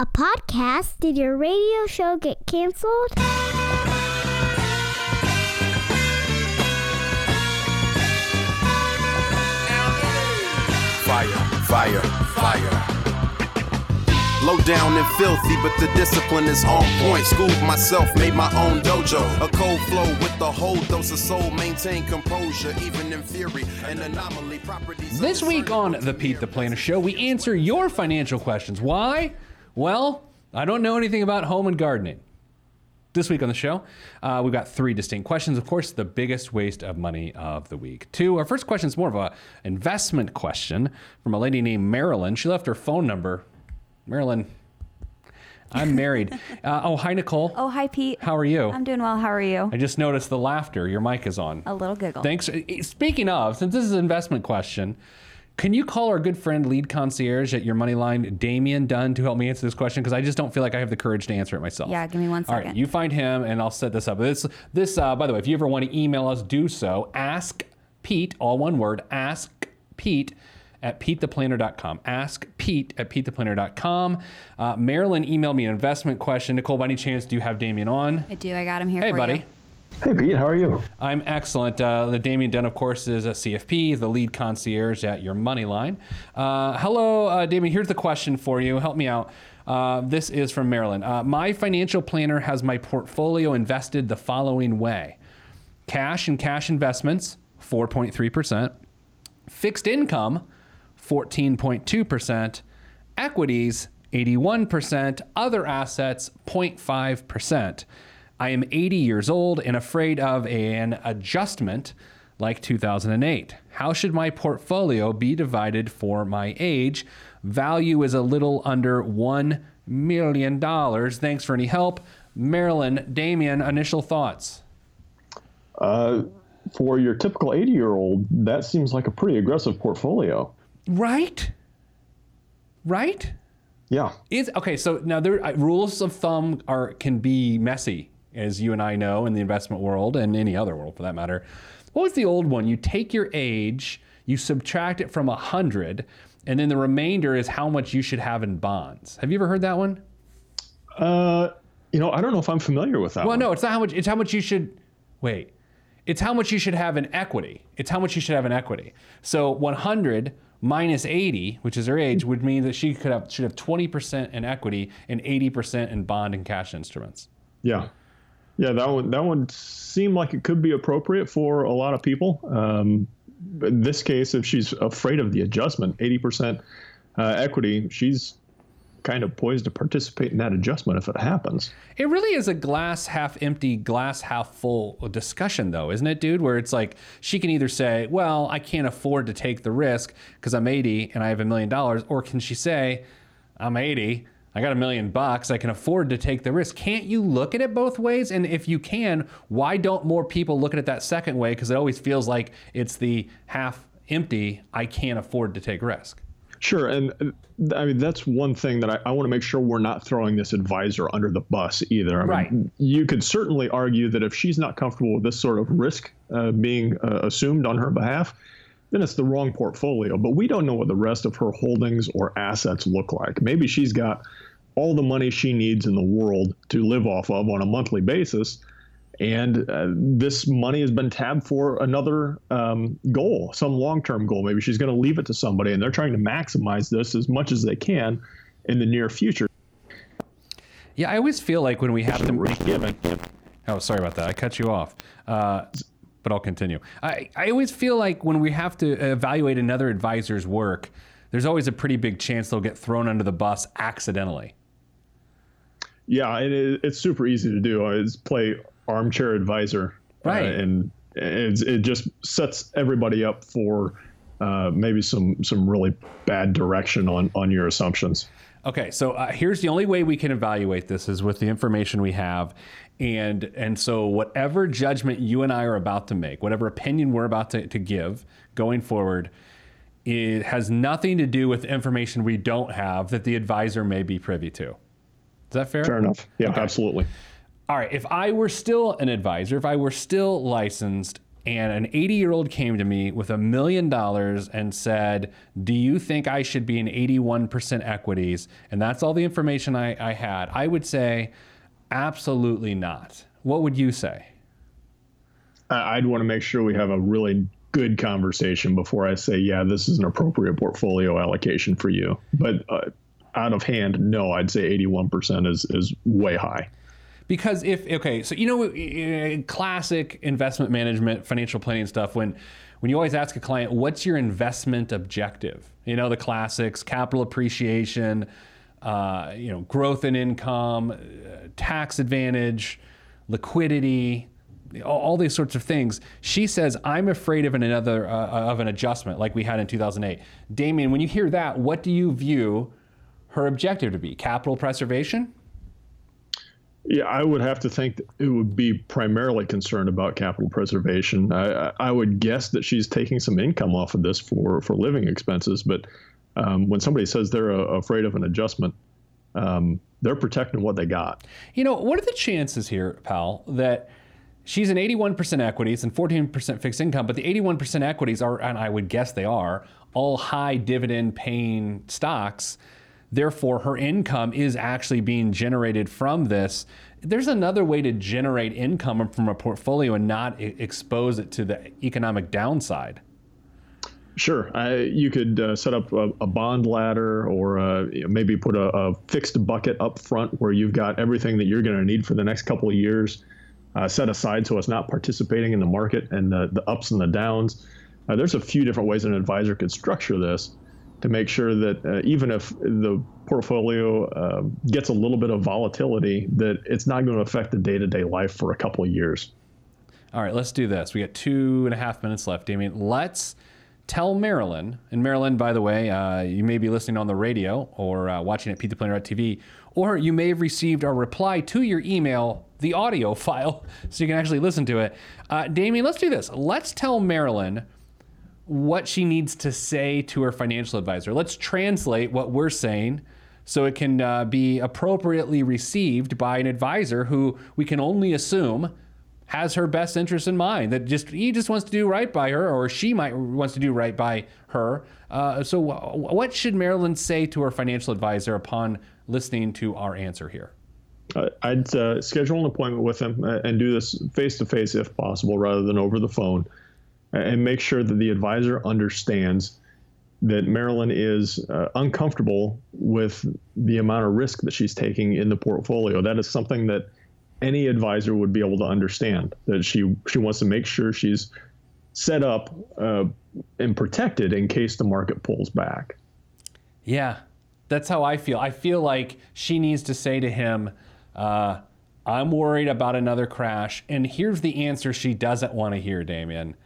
A podcast? Did your radio show get canceled? Fire, fire, fire. Low down and filthy, but the discipline is on point. Schooled myself, made my own dojo. A cold flow with the whole dose of soul. Maintain composure, even in theory. An anomaly properties. This week on the Pete the Planner Show, we answer your financial questions. Why? Well, I don't know anything about home and gardening. This week on the show, uh, we've got three distinct questions. Of course, the biggest waste of money of the week. Two, our first question is more of a investment question from a lady named Marilyn. She left her phone number. Marilyn, I'm married. Uh, oh, hi, Nicole. Oh, hi, Pete. How are you? I'm doing well. How are you? I just noticed the laughter. Your mic is on. A little giggle. Thanks. Speaking of, since this is an investment question, can you call our good friend lead concierge at your money line, Damian Dunn, to help me answer this question? Because I just don't feel like I have the courage to answer it myself. Yeah, give me one All right, you find him, and I'll set this up. This, this, uh, by the way, if you ever want to email us, do so. Ask Pete, all one word. Ask Pete at PeteThePlanner.com. Ask Pete at PeteThePlanner.com. Uh, Marilyn emailed me an investment question. Nicole, by any chance, do you have Damian on? I do. I got him here Hey, buddy. you. Hey Pete, how are you? I'm excellent. Uh, Damian Dunn, of course, is a CFP, the lead concierge at your money line. Uh, hello, uh, Damian. Here's the question for you. Help me out. Uh, this is from Maryland. Uh, my financial planner has my portfolio invested the following way cash and cash investments, 4.3%, fixed income, 14.2%, equities, 81%, other assets, 0.5%. I am 80 years old and afraid of an adjustment like 2008. How should my portfolio be divided for my age? Value is a little under $1 million. Thanks for any help. Marilyn, Damian, initial thoughts. Uh, for your typical 80 year old, that seems like a pretty aggressive portfolio. Right? Right? Yeah. Is okay. So now there uh, rules of thumb are can be messy, as you and I know in the investment world and any other world for that matter. What was the old one? You take your age, you subtract it from a hundred, and then the remainder is how much you should have in bonds. Have you ever heard that one? Uh, you know, I don't know if I'm familiar with that Well, one. no, it's not how much. It's how much you should. Wait, it's how much you should have in equity. It's how much you should have in equity. So 100 minus 80, which is her age, would mean that she could have should have 20% in equity and 80% in bond and cash instruments. Yeah. Yeah, that one that one seemed like it could be appropriate for a lot of people. Um, in this case, if she's afraid of the adjustment, 80% uh, equity, she's kind of poised to participate in that adjustment if it happens. It really is a glass half empty, glass half full discussion, though, isn't it, dude? Where it's like she can either say, Well, I can't afford to take the risk because I'm 80 and I have a million dollars, or can she say, I'm 80. I got a million bucks. I can afford to take the risk. Can't you look at it both ways? And if you can, why don't more people look at it that second way? Because it always feels like it's the half empty, I can't afford to take risk. Sure, and uh, I mean that's one thing that I, I want to make sure we're not throwing this advisor under the bus either. I Right. Mean, you could certainly argue that if she's not comfortable with this sort of risk uh, being uh, assumed on her behalf, then it's the wrong portfolio. But we don't know what the rest of her holdings or assets look like. Maybe she's got all the money she needs in the world to live off of on a monthly basis. And uh, this money has been tabbed for another um, goal, some long term goal. Maybe she's going to leave it to somebody, and they're trying to maximize this as much as they can in the near future. Yeah, I always feel like when we have to. Oh, sorry about that. I cut you off. Uh, but I'll continue. I, I always feel like when we have to evaluate another advisor's work, there's always a pretty big chance they'll get thrown under the bus accidentally. Yeah, it is, it's super easy to do. It's play armchair advisor, Right. Uh, and it's, it just sets everybody up for uh, maybe some some really bad direction on on your assumptions. Okay, so uh, here's the only way we can evaluate this is with the information we have, and and so whatever judgment you and I are about to make, whatever opinion we're about to, to give going forward, it has nothing to do with information we don't have that the advisor may be privy to. Is that fair? Fair enough. Yeah, absolutely. All right, if I were still an advisor, if I were still licensed, and an 80 year old came to me with a million dollars and said, Do you think I should be in 81% equities? And that's all the information I, I had. I would say, Absolutely not. What would you say? I'd want to make sure we have a really good conversation before I say, yeah, this is an appropriate portfolio allocation for you. But uh, out of hand, no, I'd say 81% is, is way high. Because if, okay, so you know, classic investment management, financial planning stuff, when, when you always ask a client, what's your investment objective? You know, the classics, capital appreciation, uh, you know, growth in income, uh, tax advantage, liquidity, all, these sorts of things. She says, "I'm afraid of an another uh, of an adjustment like we had in 2008." Damian, when you hear that, what do you view her objective to be? Capital preservation? Yeah, I would have to think it would be primarily concerned about capital preservation. I, I would guess that she's taking some income off of this for for living expenses, but um, when somebody says they're uh, afraid of an adjustment, um, they're protecting what they got. You know, what are the chances here, pal, that she's in 81% equities and 14% fixed income, but the 81% equities are, and I would guess they are, all high dividend paying stocks. Therefore, her income is actually being generated from this. There's another way to generate income from a portfolio and not expose it to the economic downside. Sure. I, you could uh, set up a, a, bond ladder or uh, maybe put a, a, fixed bucket up front where you've got everything that you're going to need for the next couple of years uh, set aside so it's not participating in the market and the, the ups and the downs. Uh, there's a few different ways an advisor could structure this to make sure that uh, even if the portfolio uh, gets a little bit of volatility, that it's not going to affect the day-to-day life for a couple of years. All right, let's do this. We got two and a half minutes left, Damian. Let's tell Marilyn, and Marilyn, by the way, uh, you may be listening on the radio or uh, watching at Pete the or you may have received our reply to your email, the audio file, so you can actually listen to it. Uh, Damian, let's do this. Let's tell Marilyn what she needs to say to her financial advisor. Let's translate what we're saying so it can uh, be appropriately received by an advisor who we can only assume has her best interest in mind. That just he just wants to do right by her, or she might wants to do right by her. Uh, so, what should Marilyn say to her financial advisor upon listening to our answer here? Uh, I'd uh, schedule an appointment with them uh, and do this face to face if possible, rather than over the phone, and make sure that the advisor understands that Marilyn is uh, uncomfortable with the amount of risk that she's taking in the portfolio. That is something that any advisor would be able to understand that she she wants to make sure she's set up uh, and protected in case the market pulls back. Yeah, that's how I feel. I feel like she needs to say to him, uh, "I'm worried about another crash," and here's the answer she doesn't want to hear, Damian.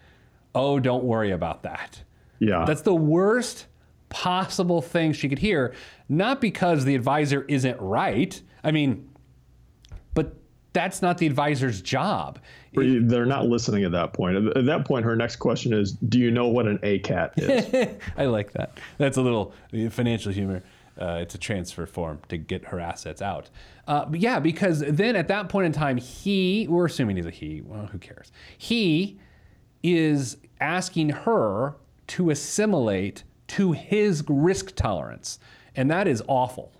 Oh, don't worry about that. Yeah, that's the worst possible thing she could hear. Not because the advisor isn't right. I mean, that's not the advisor's job. They're not listening at that point. At that point, her next question is, "Do you know what an ACAT is?" I like that. That's a little financial humor. Uh, it's a transfer form to get her assets out. Uh, but yeah, because then at that point in time, he, we're assuming he's a he, well, who cares? He is asking her to assimilate to his risk tolerance. And that is awful.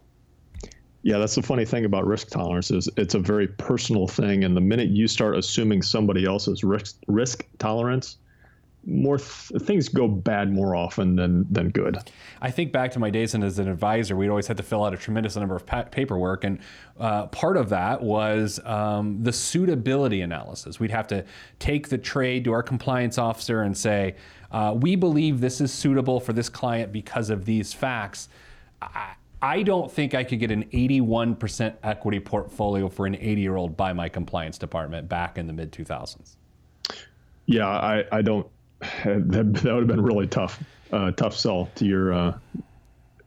Yeah, that's the funny thing about risk tolerance is it's a very personal thing, and the minute you start assuming somebody else's risk risk tolerance, more th- things go bad more often than than good. I think back to my days and as an advisor, we'd always had to fill out a tremendous number of pa- paperwork, and uh, part of that was um, the suitability analysis. We'd have to take the trade to our compliance officer and say, uh, "We believe this is suitable for this client because of these facts." I, I don't think I could get an 81% equity portfolio for an 80 year old by my compliance department back in the mid 2000s. Yeah, I, I don't. That, that would have been really tough, uh, tough sell to your uh,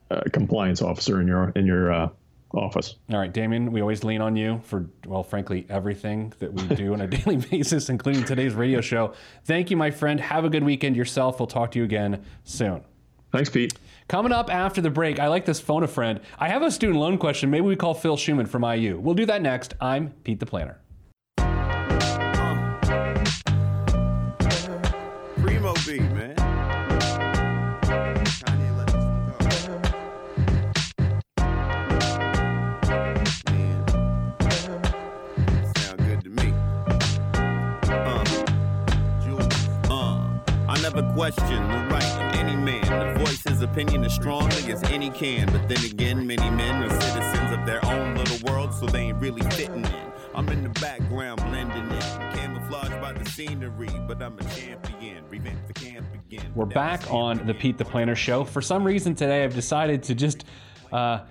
uh, compliance officer in your in your uh, office. All right, Damian, we always lean on you for, well, frankly, everything that we do on a daily basis, including today's radio show. Thank you, my friend. Have a good weekend yourself. We'll talk to you again soon. Thanks, Pete. Coming up after the break, I like this phone a friend. I have a student loan question. Maybe we call Phil Schuman from IU. We'll do that next. I'm Pete the Planner. one go. Man, sound good to me. Uh, uh, I never question the right any man to voice his opinion strongly as any can. But then again, many men are citizens of their own little world, so they ain't really fitting in. I'm in the background blending in, camouflaged by the scenery, but I'm a champion. Revamp the camp again. We're back on the Pete the Planner show. For some reason today, I've decided to just uh,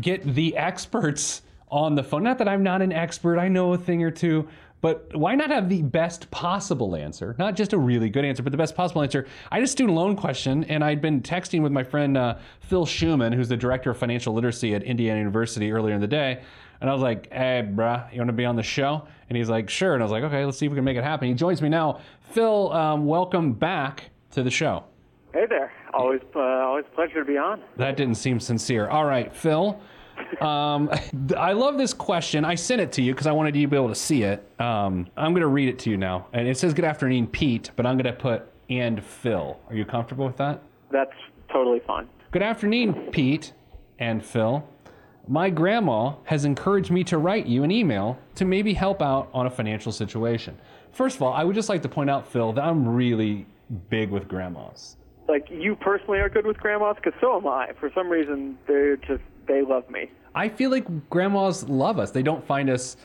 get the experts on the phone. Not that I'm not an expert, I know a thing or two, but why not have the best possible answer? Not just a really good answer, but the best possible answer. I had a student loan question, and I'd been texting with my friend uh, Phil Schuman, who's the director of financial literacy at Indiana University earlier in the day. And I was like, hey, bruh, you want to be on the show? And he's like, sure. And I was like, okay, let's see if we can make it happen. He joins me now. Phil, um, welcome back to the show. Hey there. Always, uh, always a pleasure to be on. That didn't seem sincere. All right, Phil. Um, I love this question. I sent it to you because I wanted you to be able to see it. Um, I'm going to read it to you now. And it says, Good afternoon, Pete, but I'm going to put and Phil. Are you comfortable with that? That's totally fine. Good afternoon, Pete and Phil. My grandma has encouraged me to write you an email to maybe help out on a financial situation. First of all, I would just like to point out, Phil, that I'm really big with grandmas. Like you personally are good with grandmas, because so am I. For some reason, they're just they love me. I feel like grandmas love us. They don't find us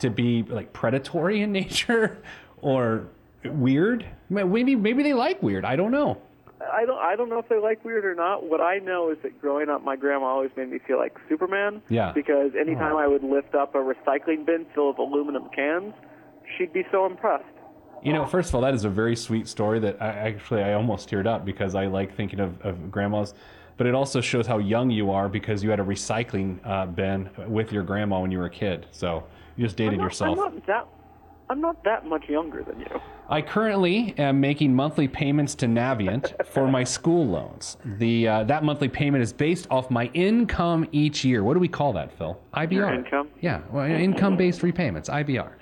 to be like predatory in nature or weird. Maybe maybe they like weird. I don't know. I don't I don't know if they like weird or not. What I know is that growing up, my grandma always made me feel like Superman. Yeah. Because anytime oh. I would lift up a recycling bin full of aluminum cans, she'd be so impressed. You know, first of all, that is a very sweet story that I actually I almost teared up because I like thinking of, of grandmas. But it also shows how young you are because you had a recycling uh, bin with your grandma when you were a kid. So you just dated I'm not, yourself. I'm not that I'm not that much younger than you. I currently am making monthly payments to Navient for my school loans. The uh, that monthly payment is based off my income each year. What do we call that, Phil? IBR. Your income? Yeah, well, income-based repayments, IBR.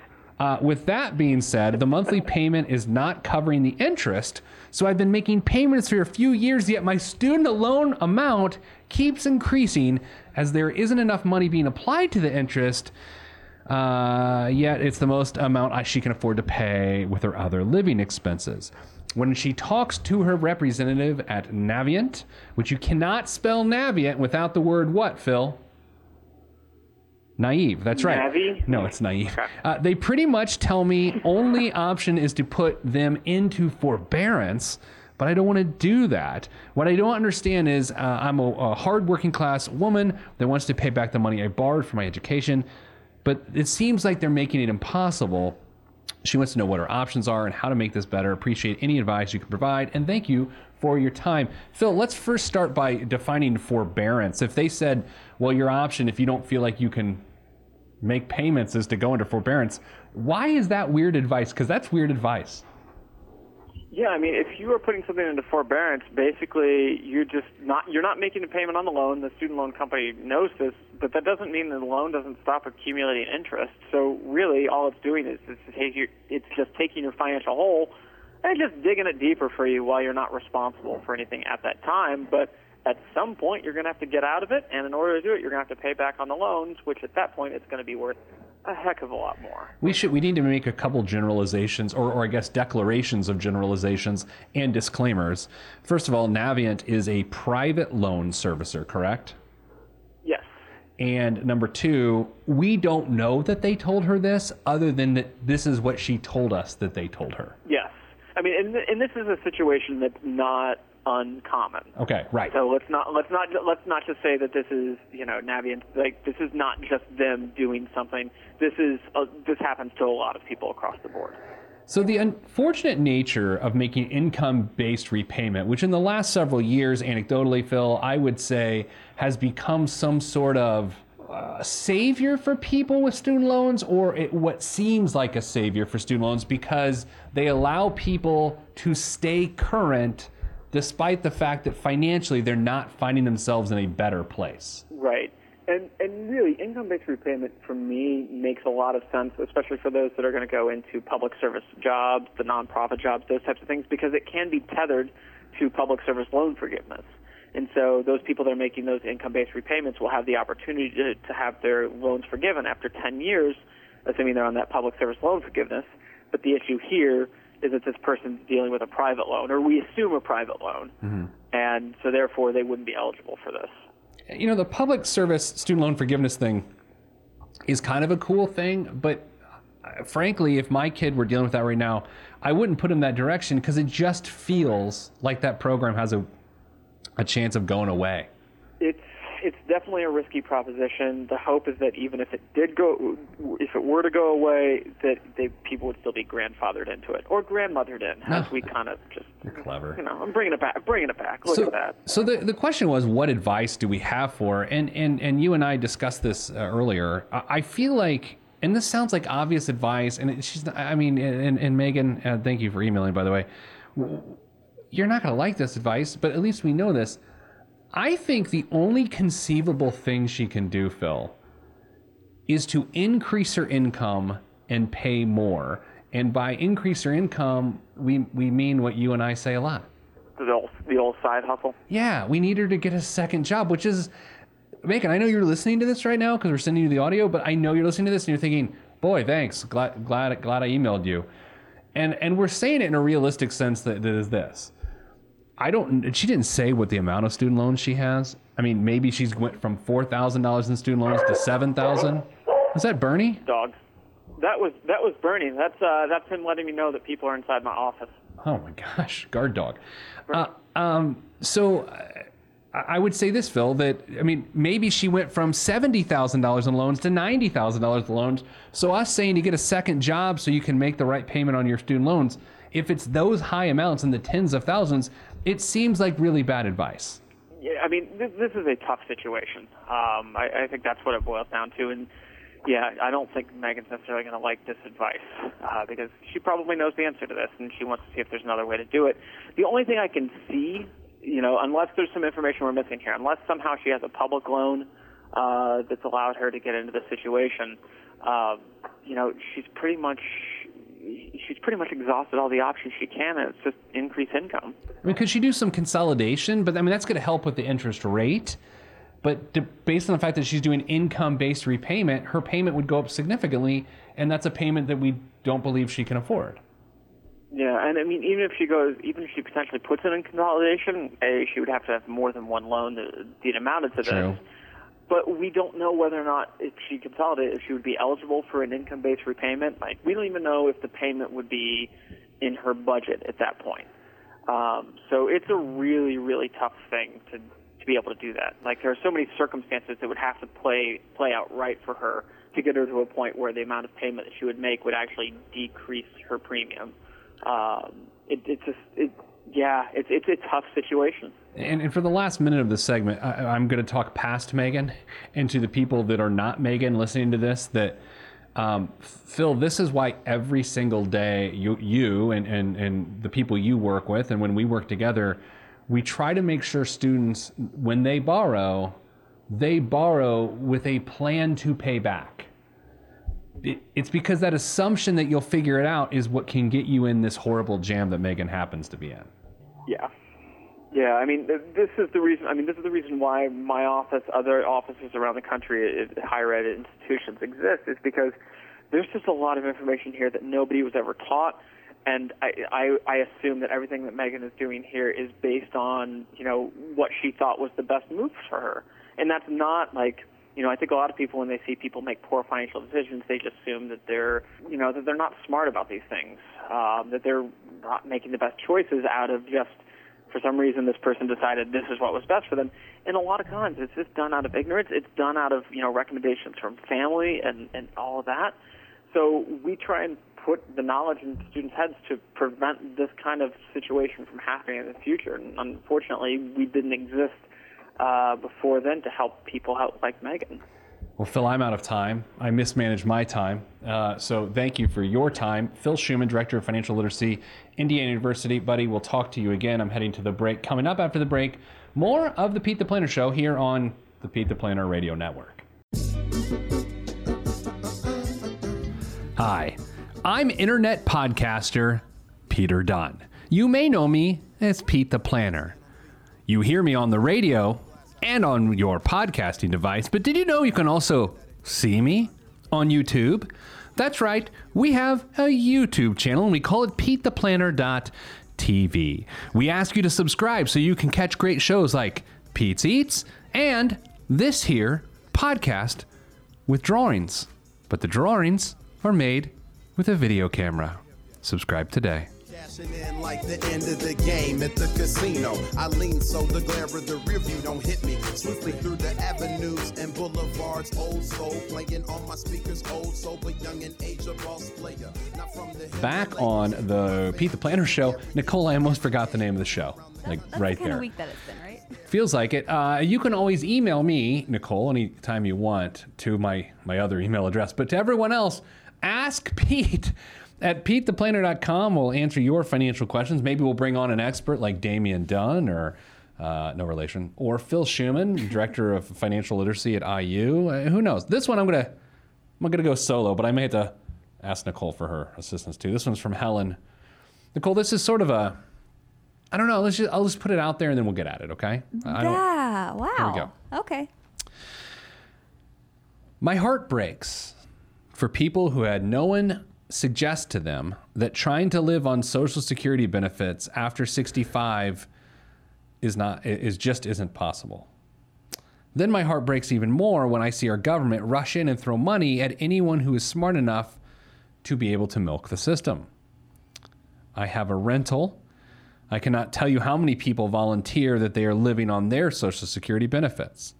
Uh, with that being said, the monthly payment is not covering the interest, so I've been making payments for a few years, yet my student loan amount keeps increasing as there isn't enough money being applied to the interest. Uh, yet it's the most amount I, she can afford to pay with her other living expenses. When she talks to her representative at Navient, which you cannot spell Navient without the word what, Phil? Naive. That's right. No, it's naive. Uh, they pretty much tell me only option is to put them into forbearance, but I don't want to do that. What I don't understand is uh, I'm a, a hardworking class woman that wants to pay back the money I borrowed for my education, but it seems like they're making it impossible. She wants to know what her options are and how to make this better. Appreciate any advice you can provide, and thank you for your time. Phil, let's first start by defining forbearance. If they said, well, your option, if you don't feel like you can make payments, is to go into forbearance, why is that weird advice? Because that's weird advice. Yeah, I mean, if you are putting something into forbearance, basically you're just not you're not making a payment on the loan. The student loan company knows this, but that doesn't mean the loan doesn't stop accumulating interest. So really, all it's doing is it's, just taking your financial hole and just digging it deeper for you while you're not responsible for anything at that time. But at some point, you're going to have to get out of it, and in order to do it, you're going to have to pay back on the loans, which at that point, it's going to be worth a heck of a lot more. We should we need to make a couple generalizations or, or I guess declarations of generalizations and disclaimers. First of all, Navient is a private loan servicer, correct? Yes. And number two, we don't know that they told her this, other than that this is what she told us that they told her. Yes. I mean, and, and this is a situation that's not uncommon. Okay, right. So let's not let's not let's not just say that this is you know Navient like this is not just them doing something. This is uh, this happens to a lot of people across the board. So the unfortunate nature of making income-based repayment, which in the last several years, anecdotally, Phil, I would say has become some sort of uh, savior for people with student loans, or it, what seems like a savior for student loans, because they allow people to stay current despite the fact that financially they're not finding themselves in a better place. Right. And and really, income-based repayment for me makes a lot of sense, especially for those that are going to go into public service jobs, the nonprofit jobs, those types of things, because it can be tethered to public service loan forgiveness. And so those people that are making those income-based repayments will have the opportunity to, to have their loans forgiven after 10 years, assuming they're on that public service loan forgiveness. But the issue here is that this person's dealing with a private loan, or we assume a private loan, and so therefore they wouldn't be eligible for this. You know, the public service student loan forgiveness thing is kind of a cool thing, but uh, frankly, if my kid were dealing with that right now, I wouldn't put him that direction because it just feels like that program has a a chance of going away. It's it's definitely a risky proposition. The hope is that even if it did go, if it were to go away, that they, people would still be grandfathered into it or grandmothered in, as we kind of just You're clever. you know, I'm bringing it back, bringing it back. Look so, at that. So the, the question was, what advice do we have for? And and and you and I discussed this uh, earlier. I, I feel like, and this sounds like obvious advice, and it, she's. Not, I mean, and, and Megan, uh, thank you for emailing, by the way. You're not going to like this advice, but at least we know this. I think the only conceivable thing she can do, Phil, is to increase her income and pay more. And by increase her income, we we mean what you and I say a lot. The old, the old side hustle. Yeah, we need her to get a second job, which is, Megan, I know you're listening to this right now because we're sending you the audio, but I know you're listening to this and you're thinking, boy, thanks. Glad, glad, glad I emailed you. And, and we're saying it in a realistic sense that, that is this. I don't, she didn't say what the amount of student loans she has. I mean, maybe she's went from $4,000 in student loans to 7,000. Is that Bernie? Dog. That was that was Bernie. That's uh, that's him letting me know that people are inside my office. Oh my gosh, guard dog. Uh, um, so uh, I would say this, Phil, that I mean, maybe she went from seventy thousand dollars in loans to ninety thousand dollars in loans. So us saying to get a second job so you can make the right payment on your student loans, if it's those high amounts in the tens of thousands, it seems like really bad advice. Yeah, I mean, this, this is a tough situation. Um, I, I think that's what it boils down to. And yeah, I don't think Megan's necessarily going to like this advice uh, because she probably knows the answer to this and she wants to see if there's another way to do it. The only thing I can see, you know, unless there's some information we're missing here, unless somehow she has a public loan uh, that's allowed her to get into this situation, uh, you know, she's pretty much she's pretty much exhausted all the options she can, and it's just increase income. I mean, could she do some consolidation? But I mean, that's going to help with the interest rate. But to, based on the fact that she's doing income-based repayment, her payment would go up significantly, and that's a payment that we don't believe she can afford. Yeah, and I mean, even if she goes, even if she potentially puts it in consolidation, a she would have to have more than one loan to amount amounted to True. But we don't know whether or not if she consolidated, if she would be eligible for an income-based repayment. Like, we don't even know if the payment would be in her budget at that point. Um, so it's a really, really tough thing to to be able to do that. Like, there are so many circumstances that would have to play play out right for her to get her to a point where the amount of payment that she would make would actually decrease her premium. Um, it, it's just, it, yeah, it's it's a tough situation. And, and for the last minute of this segment, I, I'm going to talk past Megan and to the people that are not Megan listening to this. That um, Phil, this is why every single day you, you and, and and the people you work with, and when we work together, we try to make sure students, when they borrow, they borrow with a plan to pay back. It, it's because that assumption that you'll figure it out is what can get you in this horrible jam that Megan happens to be in. Yeah. Yeah, I mean, this is the reason. I mean, this is the reason why my office, other offices around the country, at higher ed institutions exist, is because there's just a lot of information here that nobody was ever taught, and I, I, I assume that everything that Megan is doing here is based on, you know, what she thought was the best move for her, and that's not like, you know, I think a lot of people when they see people make poor financial decisions, they just assume that they're, you know, that they're not smart about these things, um, that they're not making the best choices out of just for some reason this person decided this is what was best for them. And a lot of times it's just done out of ignorance. It's done out of, you know, recommendations from family and, and all of that. So we try and put the knowledge in students' heads to prevent this kind of situation from happening in the future. And unfortunately, we didn't exist uh, before then to help people out like Megan. Well, Phil, I'm out of time. I mismanaged my time. Uh, so thank you for your time. Phil Schuman, Director of Financial Literacy, Indiana University. Buddy, we'll talk to you again. I'm heading to the break. Coming up after the break, more of the Pete the Planner Show here on the Pete the Planner Radio Network. Hi, I'm internet podcaster Peter Dunn. You may know me as Pete the Planner. You hear me on the radio and on your podcasting device, but did you know you can also see me on YouTube? That's right, we have a YouTube channel and we call it PeteThePlanner.tv. We ask you to subscribe so you can catch great shows like Pete's Eats and this here podcast with drawings. But the drawings are made with a video camera. Subscribe today. Cashing in like the end of the game at the casino. I lean so the glare of the rear view don't hit me. Swiftly through the avenues and boulevards. Old soul playing on my speakers. Old soul, but young in age, a boss player. Not from the Back on the Pete the Planner show, Nicole, I almost forgot the name of the show. Like That's right the kind there. of week that it's been, right? Feels like it. Uh, you can always email me, Nicole, anytime you want to my, my other email address. But to everyone else, ask Pete at PeteThePlanner.com. We'll answer your financial questions. Maybe we'll bring on an expert like Damian Dunn or uh, no relation, or Phil Schuman, Director of Financial Literacy at IU. Uh, who knows? This one I'm gonna I'm gonna go solo, but I may have to ask Nicole for her assistance too. This one's from Helen. Nicole, this is sort of a I don't know. Let's just I'll just put it out there and then we'll get at it. Okay? I don't. Yeah. Wow. go. Okay. My heart breaks for people who had no one suggest to them that trying to live on social security benefits after 65 is not is just isn't possible. Then my heart breaks even more when I see our government rush in and throw money at anyone who is smart enough to be able to milk the system. I have a rental. I cannot tell you how many people volunteer that they are living on their social security benefits.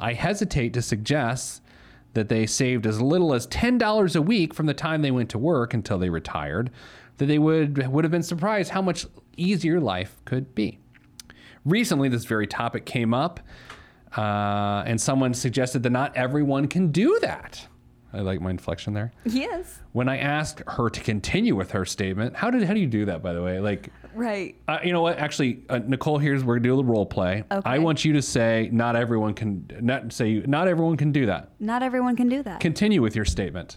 I hesitate to suggest that they saved as little as $10 a week from the time they went to work until they retired, that they would would have been surprised how much easier life could be. Recently, this very topic came up, uh, and someone suggested that not everyone can do that. I like my inflection there. Yes. When I asked her to continue with her statement, how did how do you do that? By the way, like Right. uh, you know what? Actually, uh, Nicole, here's we're gonna do a role play. Okay. I want you to say not everyone can not say not everyone can do that. Not everyone can do that. Continue with your statement.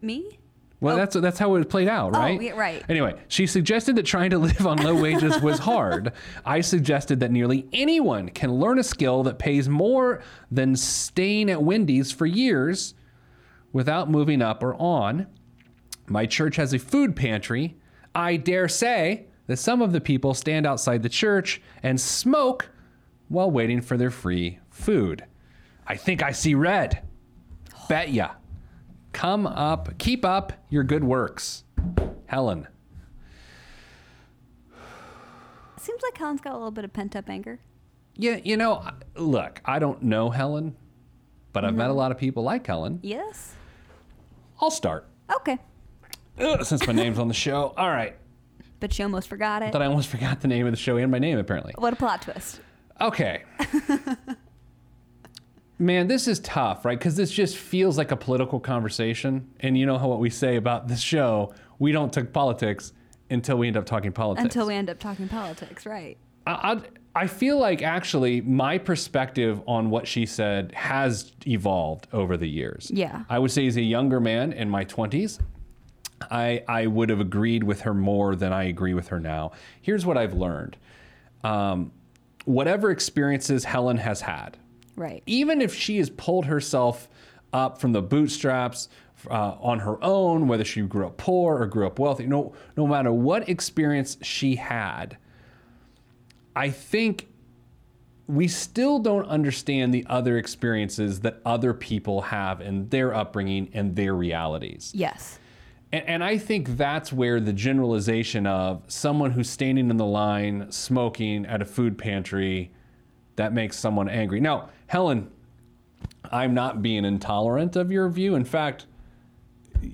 Me? Well, that's that's how it played out, right? Oh. yeah, right. Anyway, she suggested that trying to live on low wages was hard. I suggested that nearly anyone can learn a skill that pays more than staying at Wendy's for years without moving up or on. My church has a food pantry. I dare say that some of the people stand outside the church and smoke while waiting for their free food. I think I see red. Bet ya. Come up, keep up your good works. Helen. Seems like Helen's got a little bit of pent up anger. Yeah, you know, look, I don't know Helen, but I've met a lot of people like Helen. Yes. I'll start. Okay. Ugh, since my name's on the show. All right. But she almost forgot it. Thought I almost forgot the name of the show and my name, apparently. What a plot twist. Okay. Man, this is tough, right? Because this just feels like a political conversation. And you know how what we say about this show, we don't talk politics until we end up talking politics. Until we end up talking politics, right? I, I feel like actually my perspective on what she said has evolved over the years. Yeah. I would say as a younger man in my 20s, I, I would have agreed with her more than I agree with her now. Here's what I've learned um, whatever experiences Helen has had, Right. even if she has pulled herself up from the bootstraps uh, on her own, whether she grew up poor or grew up wealthy, no, no matter what experience she had, I think we still don't understand the other experiences that other people have in their upbringing and their realities. Yes. And, and I think that's where the generalization of someone who's standing in the line smoking at a food pantry that makes someone angry. Now, Helen, I'm not being intolerant of your view. In fact,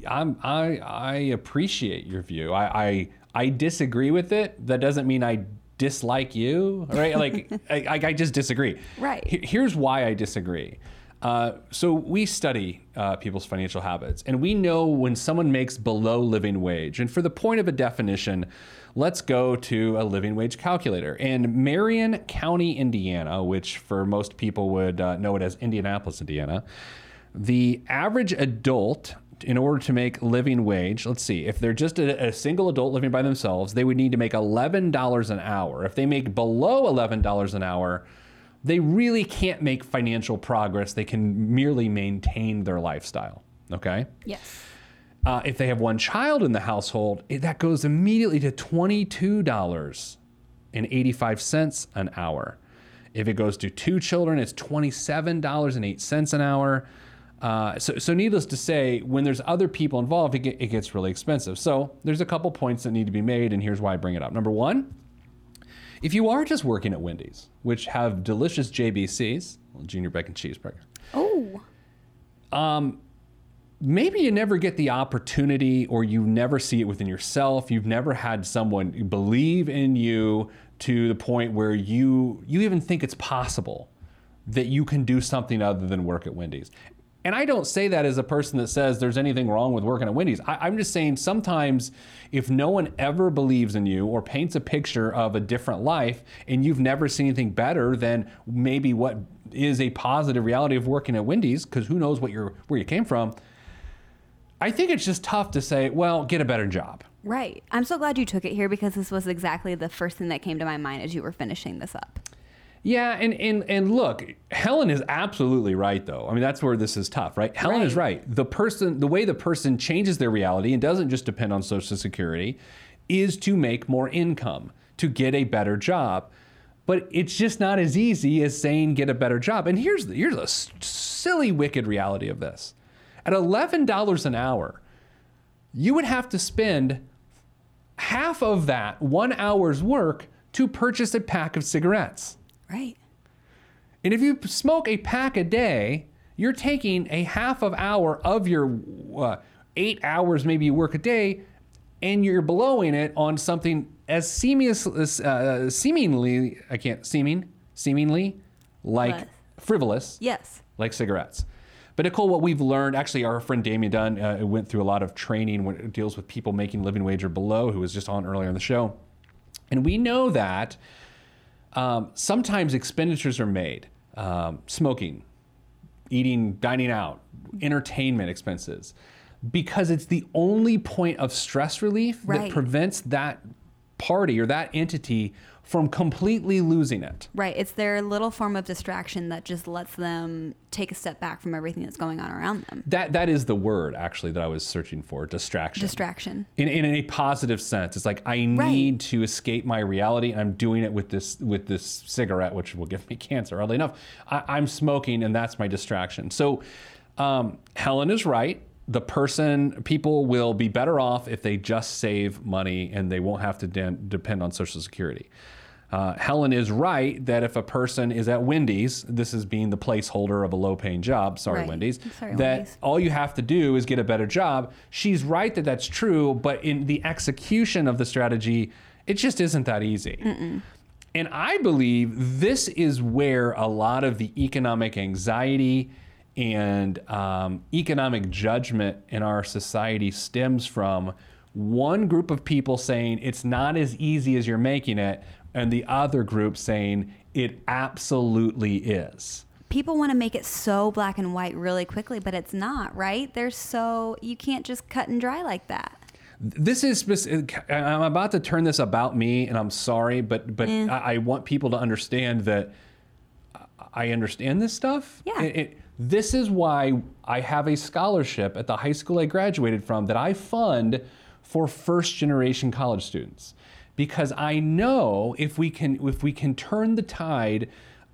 I'm I I appreciate your view. I I, I disagree with it. That doesn't mean I dislike you, right? Like I, I just disagree. Right. Here's why I disagree. Uh, so we study uh, people's financial habits, and we know when someone makes below living wage. And for the point of a definition, let's go to a living wage calculator. In Marion County, Indiana, which for most people would uh, know it as Indianapolis, Indiana, The average adult, in order to make living wage, let's see, if they're just a, a single adult living by themselves, they would need to make $11 an hour. If they make below $11 an hour, they really can't make financial progress. They can merely maintain their lifestyle. Okay? Yes. Uh, if they have one child in the household, it, that goes immediately to $22.85 an hour. If it goes to two children, it's $27.08 an hour. Uh, so, so, needless to say, when there's other people involved, it, get, it gets really expensive. So, there's a couple points that need to be made, and here's why I bring it up. Number one, if you are just working at Wendy's, which have delicious JBCs, junior bacon cheeseburger, Oh. maybe you never get the opportunity or you never see it within yourself you've never had someone believe in you to the point where you you even think it's possible that you can do something other than work at wendy's and i don't say that as a person that says there's anything wrong with working at wendy's I, i'm just saying sometimes if no one ever believes in you or paints a picture of a different life and you've never seen anything better than maybe what is a positive reality of working at wendy's because who knows what you're where you came from I think it's just tough to say, well, get a better job. Right. I'm so glad you took it here because this was exactly the first thing that came to my mind as you were finishing this up. Yeah, and and and look, Helen is absolutely right though. I mean, that's where this is tough, right? Helen is Right. right. The person the way the person changes their reality and doesn't just depend on social security is to make more income, to get a better job. But it's just not as easy as saying get a better job. And here's the, here's a s- silly wicked reality of this. At $11 an hour, you would have to spend half of that 1 hour's work to purchase a pack of cigarettes. Right. And if you smoke a pack a day, you're taking a half of hour of your uh, eight hours maybe you work a day, and you're blowing it on something as seamless, uh, seemingly I can't seeming seemingly like frivolous Yes. like cigarettes. But Nicole, what we've learned, actually, our friend Damian Dunn uh, went through a lot of training when it deals with people making living wage or below, who was just on earlier in the show. And we know that um, sometimes expenditures are made um, smoking, eating, dining out, entertainment expenses, because it's the only point of stress relief that prevents that party or that entity from completely losing it. Right. It's their little form of distraction that just lets them take a step back from everything that's going on around them. That that is the word actually that I was searching for. Distraction. Distraction. In, in a positive sense, it's like I need to escape my reality, and I'm doing it with this with this cigarette, which will give me cancer. Oddly enough, I, I'm smoking, and that's my distraction. So, um, Helen is right. The person, people will be better off if they just save money, and they won't have to de- depend on Social Security. Uh, Helen is right that if a person is at Wendy's, this is being the placeholder of a low paying job. Sorry, Right. Wendy's. Sorry, that Wendy's. all you have to do is get a better job. She's right that that's true, but in the execution of the strategy, it just isn't that easy. And I believe this is where a lot of the economic anxiety and um, economic judgment in our society stems from one group of people saying it's not as easy as you're making it, and the other group saying it absolutely is. People want to make it so black and white really quickly, but it's not, right? They're so, you can't just cut and dry like that. this is i'm about to turn this about me and i'm sorry but but I, I want people to understand that i understand this stuff Yeah. It- it- this is why i have a scholarship at the high school i graduated from that i fund for first generation college students because i know if we can if we can turn the tide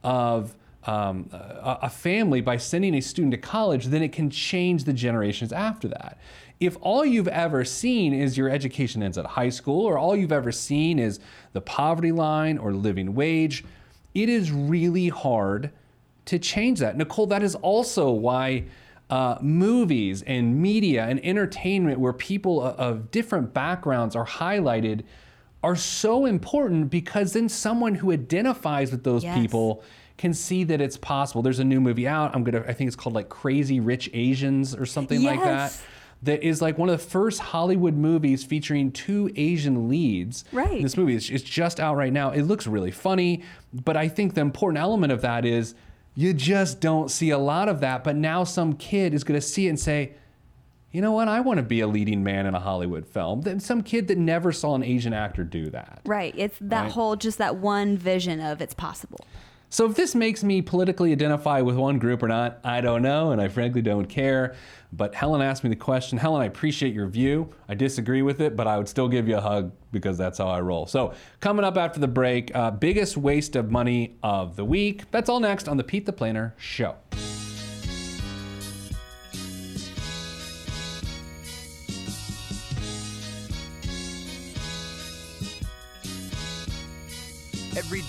of um, a, a family by sending a student to college, then it can change the generations after that. If all you've ever seen is your education ends at high school, or all you've ever seen is the poverty line or living wage, it is really hard to change that. Nicole, that is also why uh, movies and media and entertainment, where people of different backgrounds are highlighted, are so important because then someone who identifies with those Yes. people can see that it's possible. There's a new movie out. I'm gonna. I think it's called like Crazy Rich Asians or something like that. Yes. That is like one of the first Hollywood movies featuring two Asian leads. Right. This movie is it's just out right now. It looks really funny, but I think the important element of that is You just don't see a lot of that. But now some kid is going to see it and say, you know what? I want to be a leading man in a Hollywood film. Then some kid that never saw an Asian actor do that. Right. It's that Right. whole, just that one vision of it's possible. So if this makes me politically identify with one group or not, I don't know, and I frankly don't care. But Helen asked me the question. Helen, I appreciate your view. I disagree with it, but I would still give you a hug because that's how I roll. So coming up after the break, uh, biggest waste of money of the week. That's all next on the Pete the Planner show.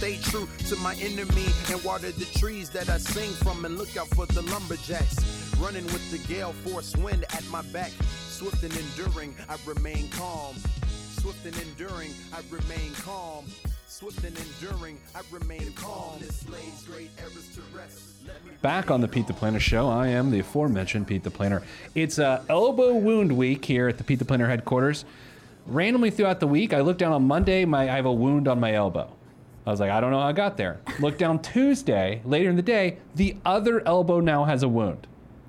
Stay true to my enemy and water the trees that I sing from and look out for the lumberjacks. Running with the gale force wind at my back. Swift and enduring, I remain calm. Swift and enduring, I remain calm. Swift and enduring, I remain calm. Back on the Pete the Planner show, I am the aforementioned Pete the Planner. It's uh, elbow wound week here at the Pete the Planner headquarters. Randomly throughout the week, I look down on Monday, my I have a wound on my elbow. I was like, I don't know how I got there. Look down Tuesday, later in the day, the other elbow now has a wound.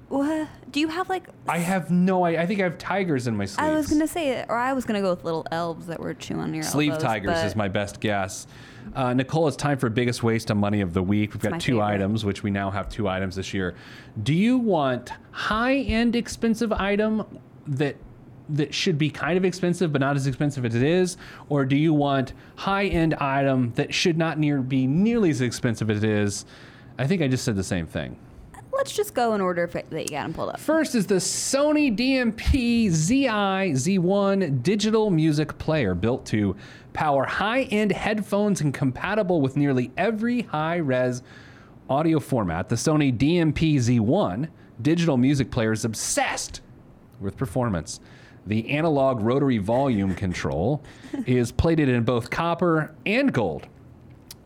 What? Do you have like? I have no idea. I think I have tigers in my sleeves. I was gonna say, or I was gonna go with little elves that were chewing on your Sleeve elbows, tigers but is my best guess. Uh, Nicole, it's time for biggest waste of money of the week. We've got my two favorite. items, which we now have two items this year. Do you want high-end expensive item that that should be kind of expensive but not as expensive as it is, or do you want high-end item that should not near be nearly as expensive as it is? I think I just said the same thing. Let's just go in order that you got them pulled up. First is the Sony DMP ZI Z1 digital music player built to power high end headphones and compatible with nearly every high res audio format. The Sony DMP Z1 digital music player is obsessed with performance. The analog rotary volume control is plated in both copper and gold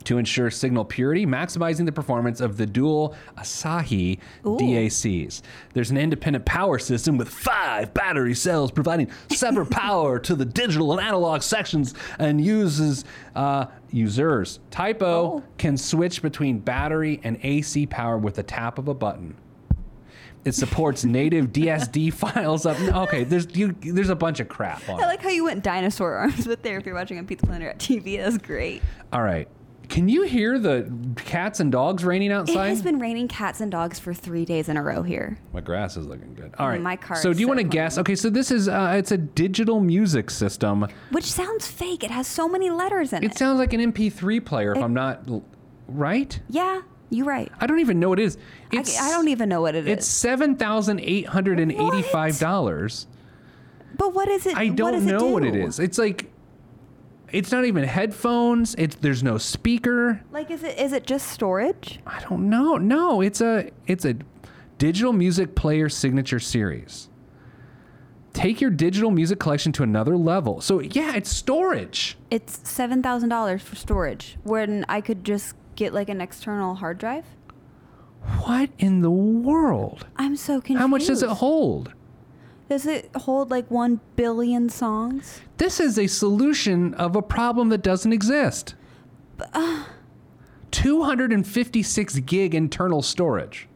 to ensure signal purity, maximizing the performance of the dual Asahi DACs. There's an independent power system with five battery cells providing separate power to the digital and analog sections and uses uh, users. Typo Oh. can switch between battery and AC power with the tap of a button. It supports native DSD files up. Okay, there's you, there's a bunch of crap on I it. like how you went dinosaur arms with there. If you're watching on Pete the Planner at TV, that's great. All right. Can you hear the cats and dogs raining outside? It outside? has been raining cats and dogs for three days in a row here. My grass is looking good. All right. My car So do you so want to guess? Okay, so this is uh, it's a digital music system. Which sounds fake. It has so many letters in it. It sounds like an MP3 player if It- I'm not right. yeah, you're right. I don't even know what it is. I, It's I don't even know what it is. It's seven thousand eight hundred and eighty-five dollars. but what is it? I what don't does it know what it is. It's like it's not even headphones. It's there's no speaker. Like, is it is it just storage? I don't know. No, it's a it's a digital music player signature series. Take your digital music collection to another level. So yeah, it's storage. It's seven thousand dollars for storage. When I could just get like an external hard drive. What in the world? I'm so confused. How much does it hold? Does it hold like one billion songs? This is a solution of a problem that doesn't exist. Uh. 256 gig internal storage.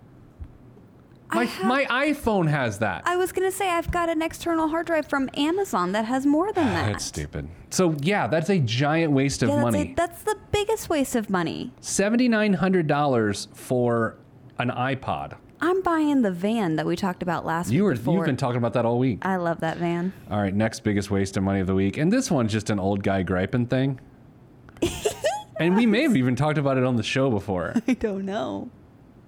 My, have- my iPhone has that. I was gonna say I've got an external hard drive from Amazon that has more than ah, that. That's stupid. So yeah, that's a giant waste of Yeah, that's, money. a- that's the biggest waste of money. $7,900 for an iPod. I'm buying the van that we talked about last You were, week. before. you've been talking about that all week. I love that van. All right, next biggest waste of money of the week. And this one's just an old guy griping thing. and we may have even talked about it on the show before. I don't know.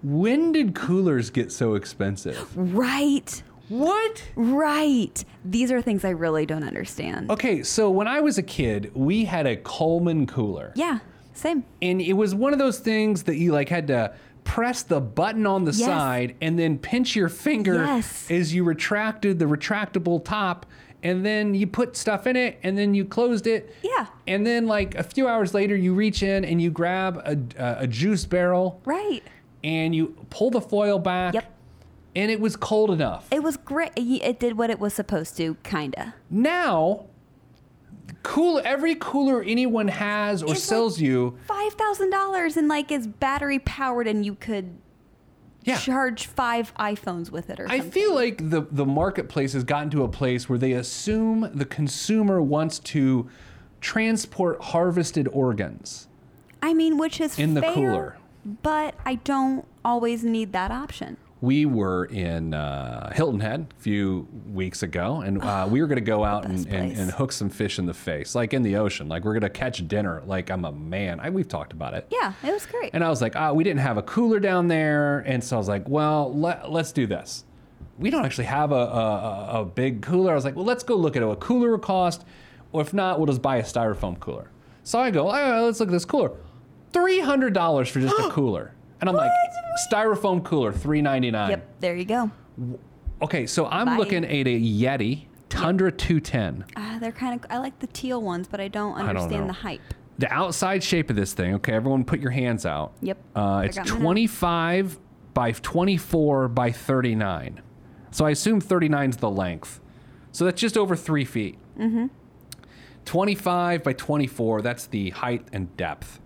When did coolers get so expensive? Right. What? Right. These are things I really don't understand. Okay, so when I was a kid, we had a Coleman cooler. Yeah. Same. And it was one of those things that you like had to press the button on the Yes. side and then pinch your finger Yes. as you retracted the retractable top and then you put stuff in it and then you closed it Yeah. and then like a few hours later you reach in and you grab a, a juice barrel Right. And you pull the foil back Yep. and it was cold enough It was great. It did what it was supposed to, kinda. now cool every cooler anyone has or It's sells like you Five thousand dollars and like is battery powered and you could yeah charge five iPhones with it or I feel like the the marketplace has gotten to a place where they assume the consumer wants to transport harvested organs. I mean, which is In the fair, cooler. But I don't always need that option. We were in uh, Hilton Head a few weeks ago, and uh, we were going to go out and, and, and hook some fish in the face, like in the ocean. Like we're going to catch dinner. Like I'm a man. I, we've talked about it. Yeah, it was great. And I was like, ah, we didn't have a cooler down there. And so I was like, well, let, let's do this. We don't actually have a, a, a- a big cooler. I was like, well, let's go look at what a cooler would cost. Or if not, we'll just buy a styrofoam cooler. So I go, "Ah, let's look at this cooler. $300 for just a cooler. And I'm like, styrofoam cooler, $3.99. yep, there you go. Okay, so I'm Bye. looking at a Yeti Tundra 210. Uh, they're kind of. I like the teal ones, but I don't don't understand know. the hype. The outside shape of this thing, okay, everyone put your hands out. Yep, Uh, I it's got mine out. 25 by 24 by 39. So I assume 39 is the length. So that's just over three feet. Mm-hmm. 25 by 24, that's the height and depth.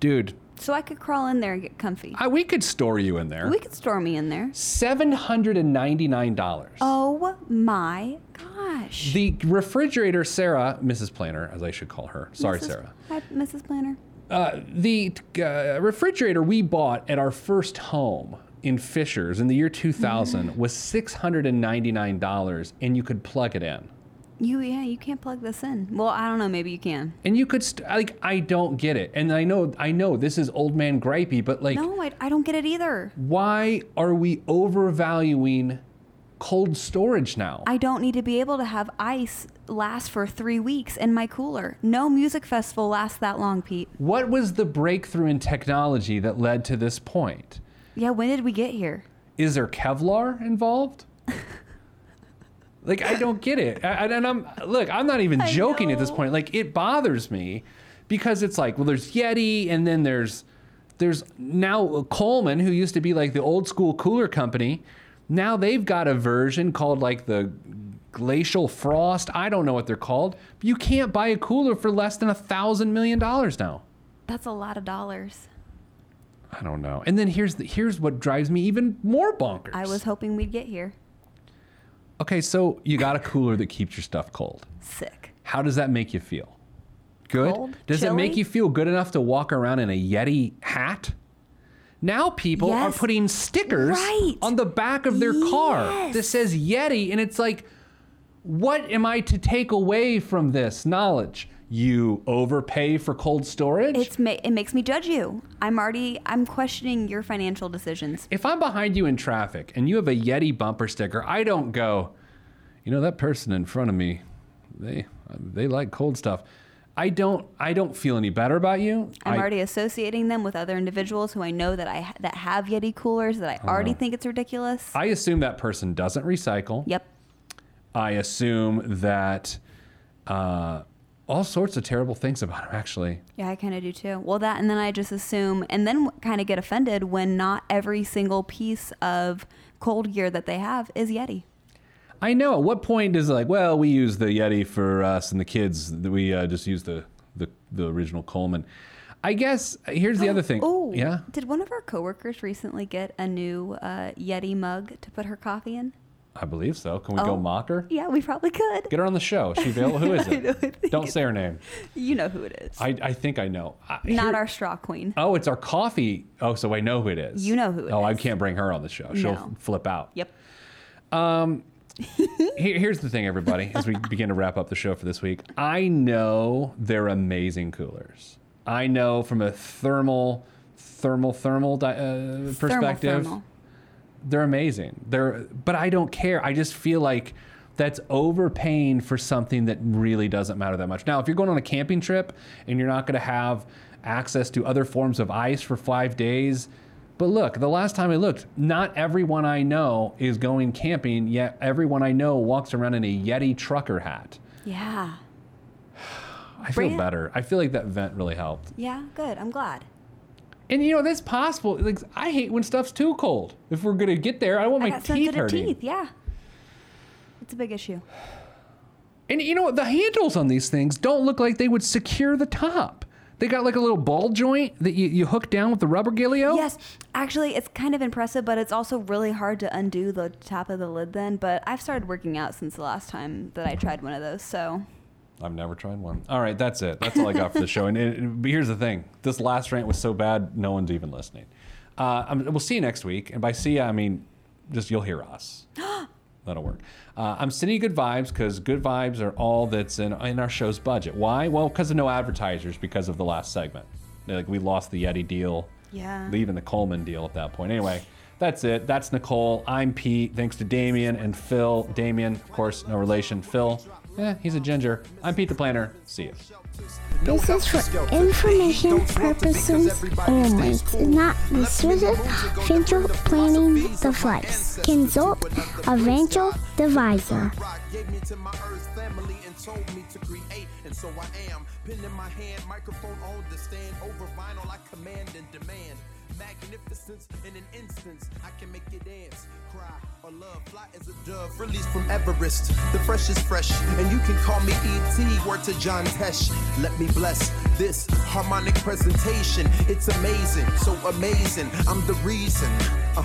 Dude, So I could crawl in there and get comfy. I, we could store you in there. we could store me in there. $799. Oh my gosh. The refrigerator, Sarah, Mrs. Planner, as I should call her. Sorry, Mrs. Sarah. Hi, Mrs. Planner. Uh, the uh, refrigerator we bought at our first home in Fishers in the year 2000 was $699 and you could plug it in. You yeah, you can't plug this in. Well, I don't know. Maybe you can. And you could st- like I don't get it. And I know I know this is old man gripey, but like No, I, I don't get it either. why are we overvaluing cold storage now? I don't need to be able to have ice last for three weeks in my cooler. No music festival lasts that long, Pete. what was the breakthrough in technology that led to this point? Yeah, when did we get here? Is there Kevlar involved? like I don't get it. I, and I'm look, I'm not even joking at this point. Like it bothers me because it's like, well, there's Yeti, and then there's there's now Coleman, who used to be like the old school cooler company. Now they've got a version called like the Glacial Frost. I don't know what they're called. But you can't buy a cooler for less than a thousand million dollars now. That's a lot of dollars. I don't know. And then here's the, here's what drives me even more bonkers. I was hoping we'd get here. Okay, so you got a cooler that keeps your stuff cold. Sick. How does that make you feel? Good? Cold? Does it make you feel good enough to walk around in a Yeti hat? Now people are putting stickers Right. on the back of their car that says Yeti, and it's like, what am I to take away from this knowledge? You overpay for cold storage? It's ma- it makes me judge you. I'm already I'm questioning your financial decisions. if I'm behind you in traffic and you have a Yeti bumper sticker, I don't go, you know, that person in front of me, they they like cold stuff. I don't I don't feel any better about you. I'm I- already associating them with other individuals who I know that I that have Yeti coolers that I already think it's ridiculous. I assume that person doesn't recycle. yep. I assume that uh, all sorts of terrible things about him. Actually, Yeah, I kind of do too. Well, that and then I just assume and then kind of get offended when not every single piece of cold gear that they have is Yeti. I know. At what point is it like, well, we use the Yeti for us and the kids. We uh, just use the, the the original Coleman. I guess here's the other thing. Oh, yeah. Did one of our coworkers recently get a new uh, Yeti mug to put her coffee in? I believe so. Can we go Oh. mock her? Yeah, we probably could. Get her on the show. Is she available? Who is know, it? Don't say her name. You know who it is. I, I think I know. I, Not here- our straw queen. Oh, it's our coffee. Oh, so I know who it is. You know who it oh, I can't bring her on the show. She'll No. flip out. Yep. Here, here's the thing, everybody, as we begin to wrap up the show for this week. I know they're amazing coolers. I know from a thermal, thermal, thermal di- uh, perspective, Thermal, they're amazing. They're, but I don't care. I just feel like that's overpaying for something that really doesn't matter that much. Now, if you're going on a camping trip and you're not going to have access to other forms of ice for five days, But look, the last time I looked, not everyone I know is going camping, yet everyone I know walks around in a Yeti trucker hat. Yeah. I feel better. I feel like that vent really helped. Yeah, good. I'm glad. And you know, that's possible. Like I hate when stuff's too cold. If we're gonna get there, I want I my got teeth sensitive hurting. teeth. Yeah. It's a big issue. And you know what? The handles on these things don't look like they would secure the top. They got like a little ball joint that you, you hook down with the rubber gilio. Yes, actually, it's kind of impressive, but it's also really hard to undo the top of the lid then. But I've started working out since the last time that I tried one of those, so I've never tried one. All right, that's it. That's all I got for the show. And it, but here's the thing: this last rant was so bad, no one's even listening. Uh, I'm, we'll see you next week, and by see I mean just you'll hear us. That'll work. Uh, I'm sending you good vibes because good vibes are all that's in in our show's budget. Why? Well, because of no advertisers, because of the last segment. Like we lost the Yeti deal, Yeah. even the Coleman deal at that point. Anyway. That's it. That's Nicole. I'm Pete. Thanks to Damian and Phil. Damian, of course, no relation. Phil, yeah, he's a ginger. I'm Pete the Planner. See you. This is for information purposes only. It's not the Swiss Financial Planning Device. Consult a financial advisor. rock gave me to my earth family and told me to create and so i am pen in my hand microphone on the stand over vinyl i command and demand magnificence in an instance. I can make you dance cry or love. Fly as a dove released from everest. The fresh is fresh and you can call me et word to john tesh. Let me bless this harmonic presentation. It's amazing so amazing. I'm the reason. Uh,